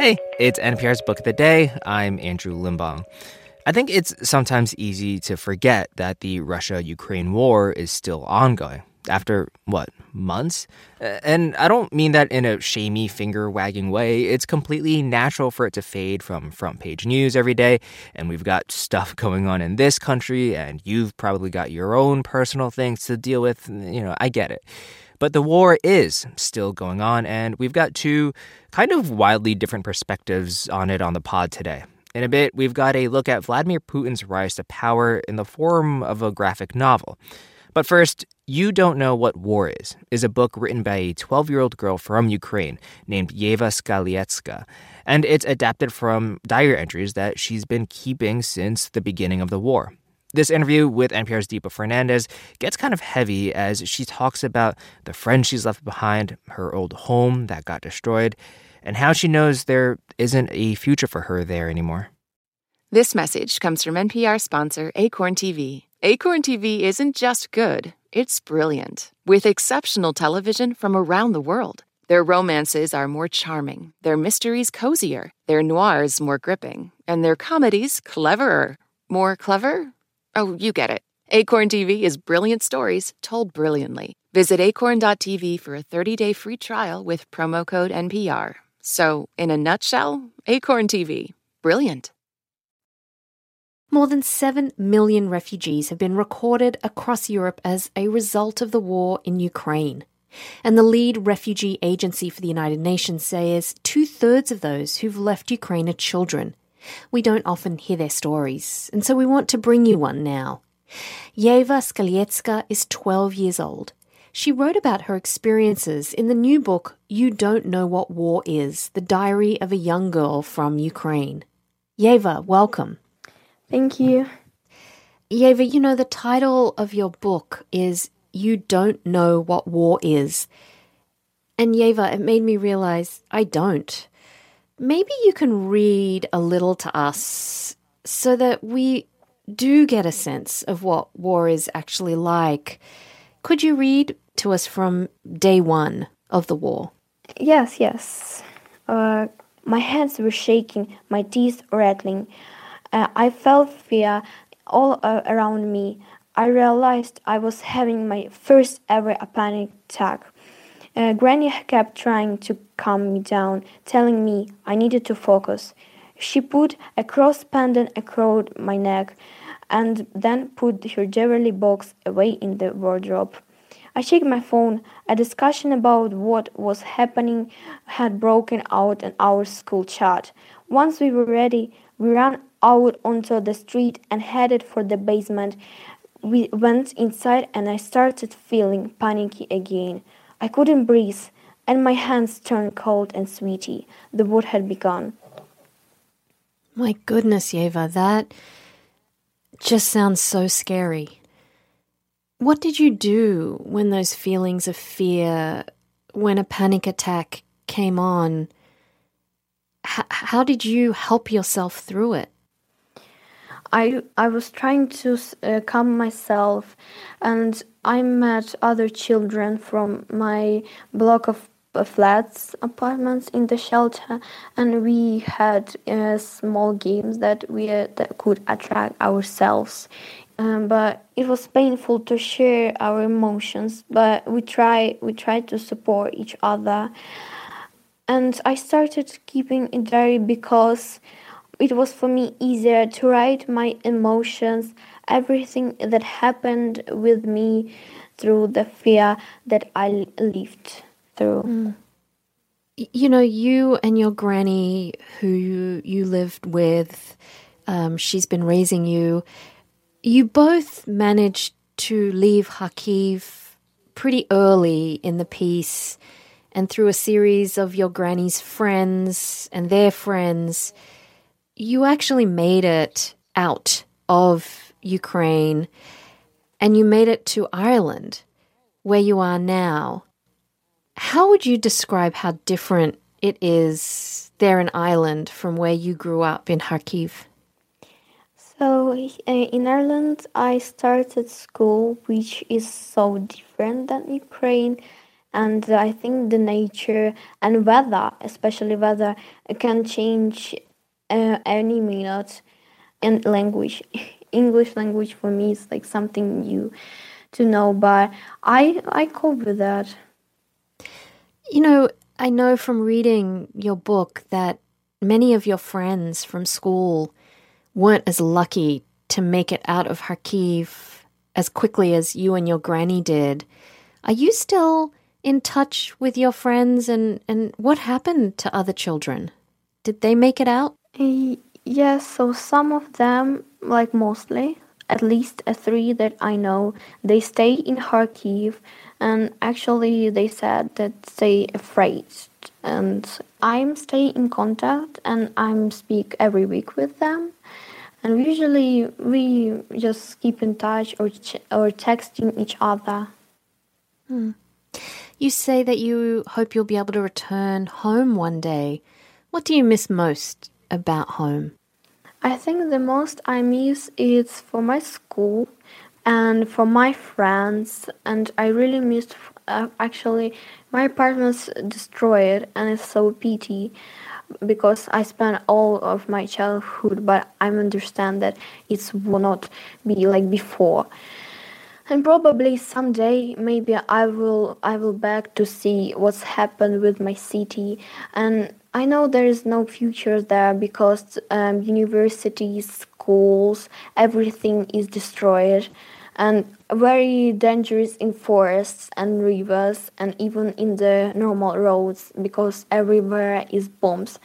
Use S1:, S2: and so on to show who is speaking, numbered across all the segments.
S1: Hey, it's NPR's Book of the Day. I'm Andrew Limbong. I think it's sometimes easy to forget that the Russia Ukraine war is still ongoing. After what, months? Uh, and I don't mean that in a shamey, finger wagging way. It's completely natural for it to fade from front page news every day. And we've got stuff going on in this country, and you've probably got your own personal things to deal with. You know, I get it. But the war is still going on, and we've got two kind of wildly different perspectives on it on the pod today. In a bit, we've got a look at Vladimir Putin's rise to power in the form of a graphic novel. But first, You Don't Know What War Is is a book written by a 12 year old girl from Ukraine named Yeva Skalietska. And it's adapted from diary entries that she's been keeping since the beginning of the war. This interview with NPR's Deepa Fernandes gets kind of heavy as she talks about the friends she's left behind, her old home that got destroyed, and how she knows there isn't a future for her there anymore.
S2: This message comes from NPR sponsor Acorn TV. Acorn TV isn't just good, it's brilliant. With exceptional television from around the world. Their romances are more charming, their mysteries cozier, their noirs more gripping, and their comedies cleverer. More clever? Oh, you get it. Acorn TV is brilliant stories told brilliantly. Visit acorn.tv for a 30 day free trial with promo code NPR. So, in a nutshell, Acorn TV. Brilliant.
S3: More than 7 million refugees have been recorded across Europe as a result of the war in Ukraine. And the lead refugee agency for the United Nations says two thirds of those who've left Ukraine are children. We don't often hear their stories, and so we want to bring you one now. Yeva Skalietska is 12 years old. She wrote about her experiences in the new book, You Don't Know What War Is The Diary of a Young Girl from Ukraine. Yeva, welcome.
S4: Thank you.
S3: Yeva, you know, the title of your book is You Don't Know What War Is. And Yeva, it made me realize I don't. Maybe you can read a little to us so that we do get a sense of what war is actually like. Could you read to us from day one of the war?
S4: Yes, yes. Uh, my hands were shaking, my teeth rattling. Uh, I felt fear all uh, around me. I realized I was having my first ever panic attack. Uh, Granny kept trying to calm me down, telling me I needed to focus. She put a cross pendant across my neck and then put her jewelry box away in the wardrobe. I checked my phone. A discussion about what was happening had broken out in our school chat. Once we were ready, we ran out onto the street and headed for the basement. We went inside and I started feeling panicky again. I couldn't breathe, and my hands turned cold and sweaty. The war had begun.
S3: My goodness, Yeva, that just sounds so scary. What did you do when those feelings of fear, when a panic attack came on? H- how did you help yourself through it?
S4: I I was trying to uh, calm myself, and I met other children from my block of uh, flats apartments in the shelter, and we had uh, small games that we uh, that could attract ourselves. Um, but it was painful to share our emotions. But we try we tried to support each other, and I started keeping a diary because it was for me easier to write my emotions, everything that happened with me through the fear that I lived through.
S3: Mm. You know, you and your granny, who you, lived with, um, she's been raising you. You both managed to leave Kharkiv pretty early in the peace, and through a series of your granny's friends and their friends you actually made it out of Ukraine and you made it to Ireland, where you are now. How would you describe how different it is there in Ireland from where you grew up in Kharkiv?
S4: So, uh, in Ireland, I started school, which is so different than Ukraine. and I think the nature and weather, especially weather, can change uh, any minute. And language, English language for me is like something new to know, but I I cope with that.
S3: You know, I know from reading your book that many of your friends from school weren't as lucky to make it out of Kharkiv as quickly as you and your granny did. Are you still in touch with your friends and, and what happened to other children? Did they make it out?
S4: Yes, so some of them, like mostly, at least three that I know, they stay in Kharkiv and actually they said that they afraid and I'm staying in contact and I'm speak every week with them and usually we just keep in touch or ch- or texting each other.
S3: Hmm. You say that you hope you'll be able to return home one day. What do you miss most about home?
S4: I think the most I miss is for my school and for my friends, and I really miss. Uh, actually, my apartment's destroyed, and it's so pity because I spent all of my childhood, but I understand that it will not be like before and probably someday maybe i will i will back to see what's happened with my city and i know there is no future there because um, universities schools everything is destroyed and very dangerous in forests and rivers and even in the normal roads because everywhere is bombs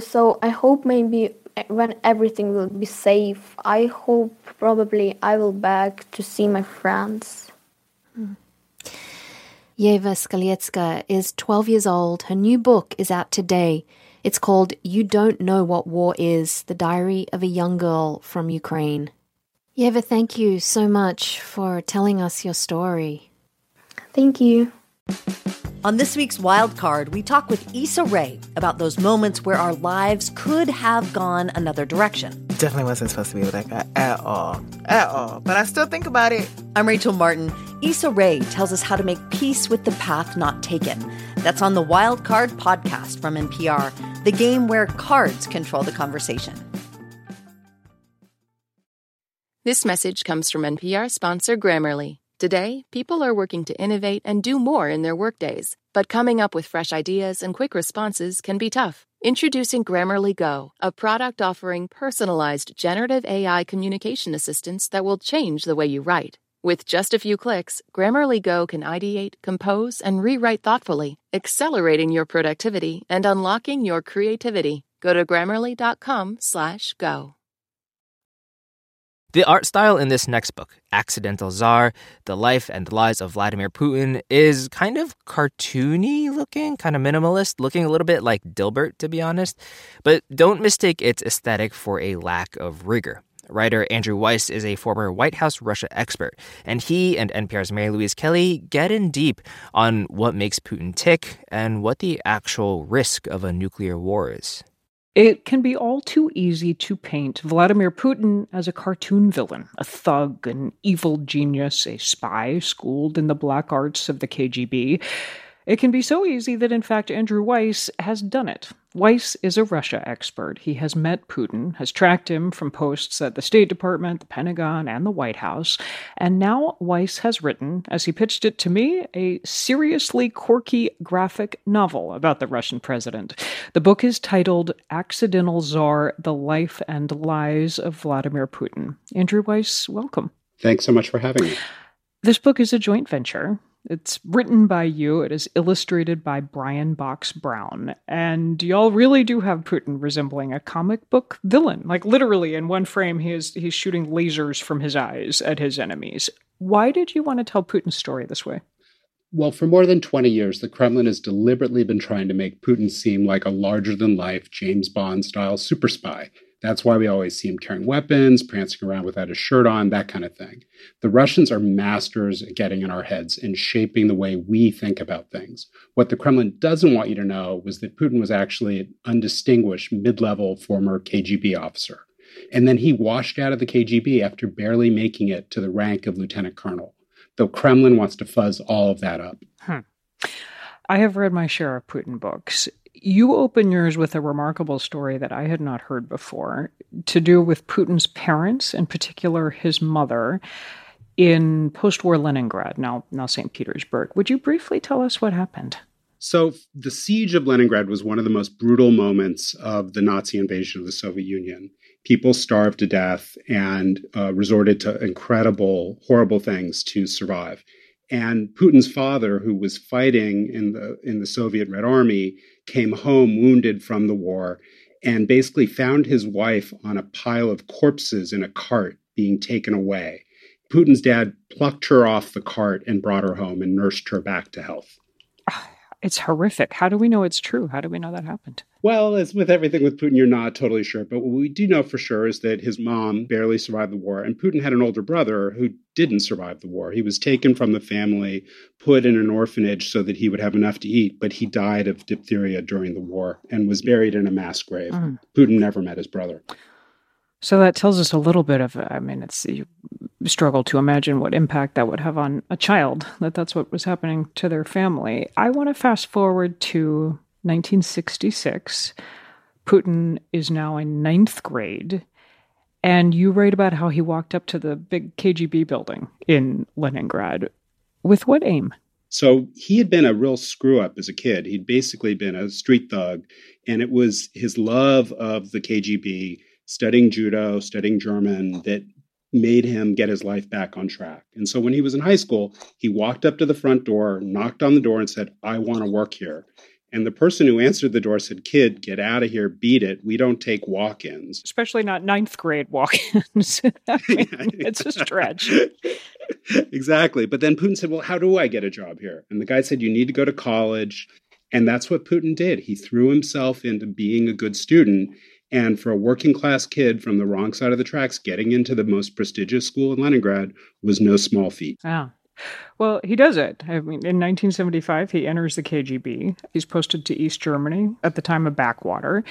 S4: so i hope maybe when everything will be safe, I hope probably I will back to see my friends.
S3: Hmm. Yeva Skalietska is 12 years old. Her new book is out today. It's called You Don't Know What War Is The Diary of a Young Girl from Ukraine. Yeva, thank you so much for telling us your story.
S4: Thank you.
S5: On this week's Wild Card, we talk with Issa Rae about those moments where our lives could have gone another direction.
S6: Definitely wasn't supposed to be with that guy at all. At all. But I still think about it.
S5: I'm Rachel Martin. Issa Rae tells us how to make peace with the path not taken. That's on the Wild Card podcast from NPR, the game where cards control the conversation.
S2: This message comes from NPR sponsor Grammarly. Today, people are working to innovate and do more in their workdays, but coming up with fresh ideas and quick responses can be tough. Introducing Grammarly Go, a product offering personalized generative AI communication assistance that will change the way you write. With just a few clicks, Grammarly Go can ideate, compose, and rewrite thoughtfully, accelerating your productivity and unlocking your creativity. Go to grammarly.com/go.
S1: The art style in this next book, Accidental Czar The Life and Lies of Vladimir Putin, is kind of cartoony looking, kind of minimalist, looking a little bit like Dilbert, to be honest. But don't mistake its aesthetic for a lack of rigor. Writer Andrew Weiss is a former White House Russia expert, and he and NPR's Mary Louise Kelly get in deep on what makes Putin tick and what the actual risk of a nuclear war is.
S7: It can be all too easy to paint Vladimir Putin as a cartoon villain, a thug, an evil genius, a spy schooled in the black arts of the KGB. It can be so easy that, in fact, Andrew Weiss has done it. Weiss is a Russia expert. He has met Putin, has tracked him from posts at the State Department, the Pentagon, and the White House. And now Weiss has written, as he pitched it to me, a seriously quirky graphic novel about the Russian president. The book is titled Accidental Czar The Life and Lies of Vladimir Putin. Andrew Weiss, welcome.
S8: Thanks so much for having me.
S7: This book is a joint venture. It's written by you. It is illustrated by Brian Box Brown. And y'all really do have Putin resembling a comic book villain. Like literally in one frame he is he's shooting lasers from his eyes at his enemies. Why did you want to tell Putin's story this way?
S8: Well, for more than 20 years, the Kremlin has deliberately been trying to make Putin seem like a larger than life James Bond style super spy. That's why we always see him carrying weapons, prancing around without a shirt on, that kind of thing. The Russians are masters at getting in our heads and shaping the way we think about things. What the Kremlin doesn't want you to know was that Putin was actually an undistinguished mid level former KGB officer. And then he washed out of the KGB after barely making it to the rank of lieutenant colonel. The Kremlin wants to fuzz all of that up.
S7: Hmm. I have read my share of Putin books. You open yours with a remarkable story that I had not heard before to do with Putin's parents, in particular his mother, in post war Leningrad, now, now St. Petersburg. Would you briefly tell us what happened?
S8: So, the siege of Leningrad was one of the most brutal moments of the Nazi invasion of the Soviet Union. People starved to death and uh, resorted to incredible, horrible things to survive. And Putin's father, who was fighting in the in the Soviet Red Army, came home wounded from the war and basically found his wife on a pile of corpses in a cart being taken away. Putin's dad plucked her off the cart and brought her home and nursed her back to health.
S7: It's horrific. How do we know it's true? How do we know that happened?
S8: Well, as with everything with Putin, you're not totally sure. But what we do know for sure is that his mom barely survived the war, and Putin had an older brother who didn't survive the war. He was taken from the family, put in an orphanage so that he would have enough to eat, but he died of diphtheria during the war and was buried in a mass grave. Mm. Putin never met his brother.
S7: So that tells us a little bit of, I mean, it's you struggle to imagine what impact that would have on a child, that that's what was happening to their family. I want to fast forward to 1966. Putin is now in ninth grade. And you write about how he walked up to the big KGB building in Leningrad. With what aim?
S8: So he had been a real screw up as a kid. He'd basically been a street thug. And it was his love of the KGB studying judo, studying German, that made him get his life back on track. And so when he was in high school, he walked up to the front door, knocked on the door, and said, I want to work here. And the person who answered the door said, Kid, get out of here, beat it. We don't take walk ins.
S7: Especially not ninth grade walk ins. it's a stretch.
S8: exactly. But then Putin said, Well, how do I get a job here? And the guy said, You need to go to college. And that's what Putin did. He threw himself into being a good student and for a working class kid from the wrong side of the tracks, getting into the most prestigious school in Leningrad was no small feat.
S7: Wow. Well, he does it. I mean, in 1975, he enters the KGB. He's posted to East Germany at the time of Backwater.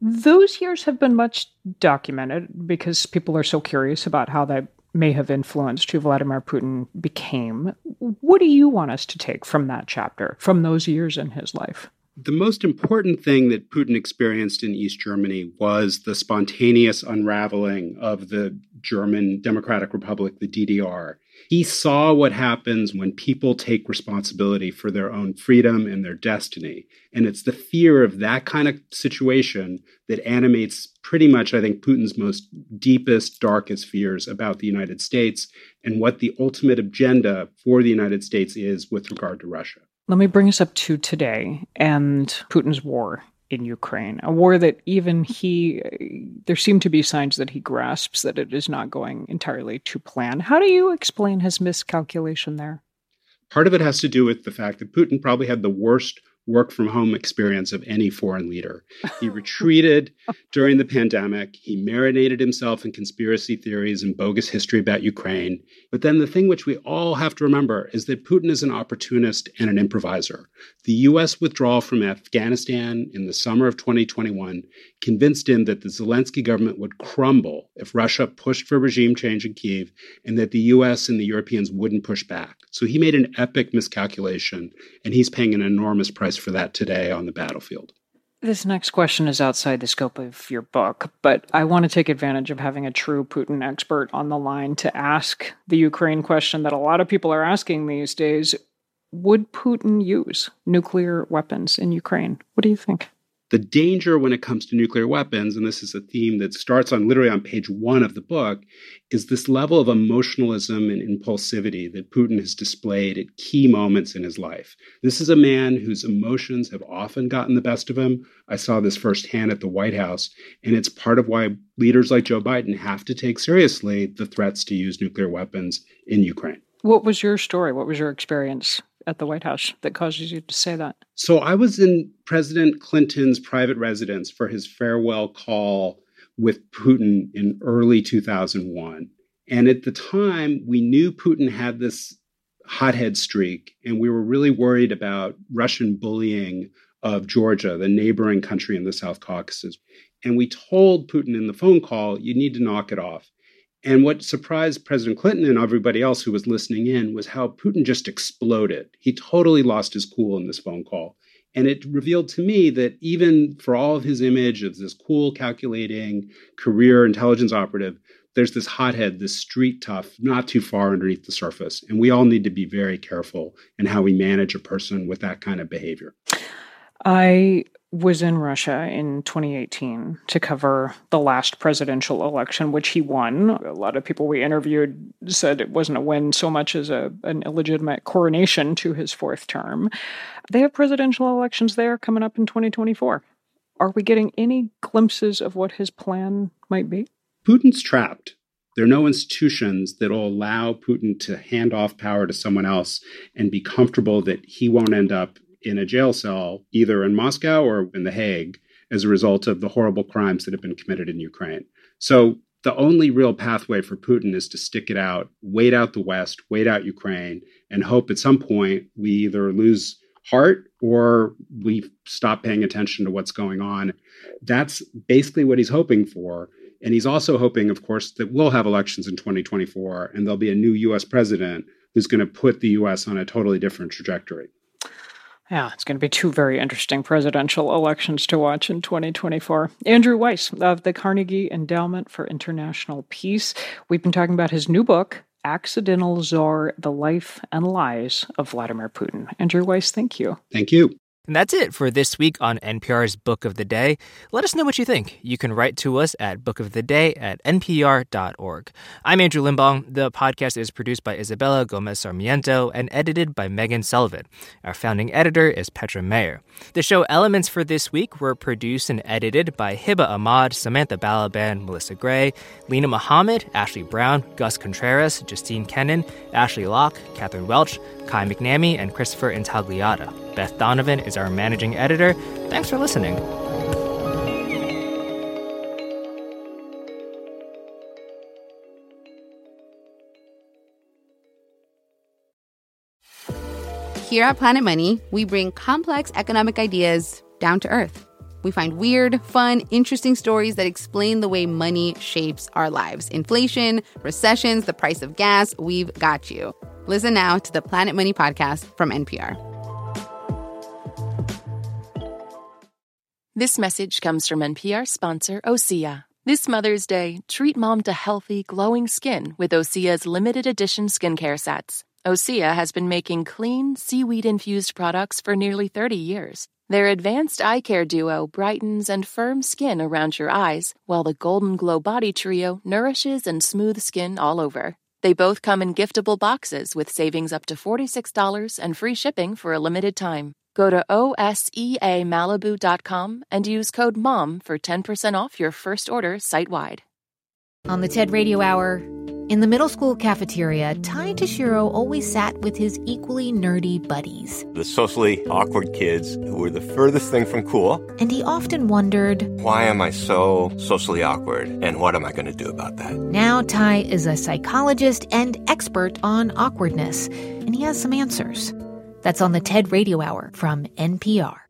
S7: Those years have been much documented because people are so curious about how that may have influenced who Vladimir Putin became. What do you want us to take from that chapter, from those years in his life?
S8: The most important thing that Putin experienced in East Germany was the spontaneous unraveling of the German Democratic Republic, the DDR. He saw what happens when people take responsibility for their own freedom and their destiny. And it's the fear of that kind of situation that animates pretty much, I think, Putin's most deepest, darkest fears about the United States and what the ultimate agenda for the United States is with regard to Russia.
S7: Let me bring us up to today and Putin's war in Ukraine, a war that even he, there seem to be signs that he grasps that it is not going entirely to plan. How do you explain his miscalculation there?
S8: Part of it has to do with the fact that Putin probably had the worst work from home experience of any foreign leader. He retreated during the pandemic. He marinated himself in conspiracy theories and bogus history about Ukraine. But then the thing which we all have to remember is that Putin is an opportunist and an improviser. The US withdrawal from Afghanistan in the summer of 2021 convinced him that the Zelensky government would crumble if Russia pushed for regime change in Kiev and that the US and the Europeans wouldn't push back. So he made an epic miscalculation and he's paying an enormous price for that today on the battlefield.
S7: This next question is outside the scope of your book, but I want to take advantage of having a true Putin expert on the line to ask the Ukraine question that a lot of people are asking these days. Would Putin use nuclear weapons in Ukraine? What do you think?
S8: The danger when it comes to nuclear weapons, and this is a theme that starts on literally on page one of the book, is this level of emotionalism and impulsivity that Putin has displayed at key moments in his life. This is a man whose emotions have often gotten the best of him. I saw this firsthand at the White House, and it's part of why leaders like Joe Biden have to take seriously the threats to use nuclear weapons in Ukraine.
S7: What was your story? What was your experience at the White House that causes you to say that?
S8: So I was in President Clinton's private residence for his farewell call with Putin in early 2001. And at the time, we knew Putin had this hothead streak, and we were really worried about Russian bullying of Georgia, the neighboring country in the South Caucasus. And we told Putin in the phone call, you need to knock it off. And what surprised President Clinton and everybody else who was listening in was how Putin just exploded. He totally lost his cool in this phone call. And it revealed to me that even for all of his image of this cool, calculating career intelligence operative, there's this hothead, this street tough, not too far underneath the surface. And we all need to be very careful in how we manage a person with that kind of behavior.
S7: I was in Russia in 2018 to cover the last presidential election, which he won. A lot of people we interviewed said it wasn't a win so much as a, an illegitimate coronation to his fourth term. They have presidential elections there coming up in 2024. Are we getting any glimpses of what his plan might be?
S8: Putin's trapped. There are no institutions that will allow Putin to hand off power to someone else and be comfortable that he won't end up in a jail cell, either in Moscow or in The Hague, as a result of the horrible crimes that have been committed in Ukraine. So the only real pathway for Putin is to stick it out, wait out the West, wait out Ukraine, and hope at some point we either lose heart or we stop paying attention to what's going on. That's basically what he's hoping for. And he's also hoping, of course, that we'll have elections in 2024 and there'll be a new US president who's going to put the US on a totally different trajectory.
S7: Yeah, it's going to be two very interesting presidential elections to watch in 2024. Andrew Weiss of the Carnegie Endowment for International Peace. We've been talking about his new book, Accidental Czar The Life and Lies of Vladimir Putin. Andrew Weiss, thank you.
S8: Thank you.
S1: And that's it for this week on NPR's Book of the Day. Let us know what you think. You can write to us at bookoftheday at npr.org. I'm Andrew Limbong. The podcast is produced by Isabella Gomez Sarmiento and edited by Megan Sullivan. Our founding editor is Petra Mayer. The show elements for this week were produced and edited by Hiba Ahmad, Samantha Balaban, Melissa Gray, Lena Muhammad, Ashley Brown, Gus Contreras, Justine Kenin, Ashley Locke, Catherine Welch, Kai McNamee, and Christopher Intagliata. Beth Donovan is our managing editor. Thanks for listening.
S9: Here at Planet Money, we bring complex economic ideas down to earth. We find weird, fun, interesting stories that explain the way money shapes our lives. Inflation, recessions, the price of gas, we've got you. Listen now to the Planet Money podcast from NPR.
S2: This message comes from NPR sponsor Osea. This Mother's Day, treat mom to healthy, glowing skin with Osea's limited edition skincare sets. Osea has been making clean, seaweed infused products for nearly 30 years. Their advanced eye care duo brightens and firms skin around your eyes, while the Golden Glow Body Trio nourishes and smooths skin all over. They both come in giftable boxes with savings up to $46 and free shipping for a limited time. Go to OSEAMalibu.com and use code MOM for 10% off your first order site wide.
S10: On the TED Radio Hour, in the middle school cafeteria, Ty Tashiro always sat with his equally nerdy buddies.
S11: The socially awkward kids who were the furthest thing from cool.
S10: And he often wondered,
S11: Why am I so socially awkward? And what am I going to do about that?
S10: Now, Ty is a psychologist and expert on awkwardness, and he has some answers. That's on the TED Radio Hour from NPR.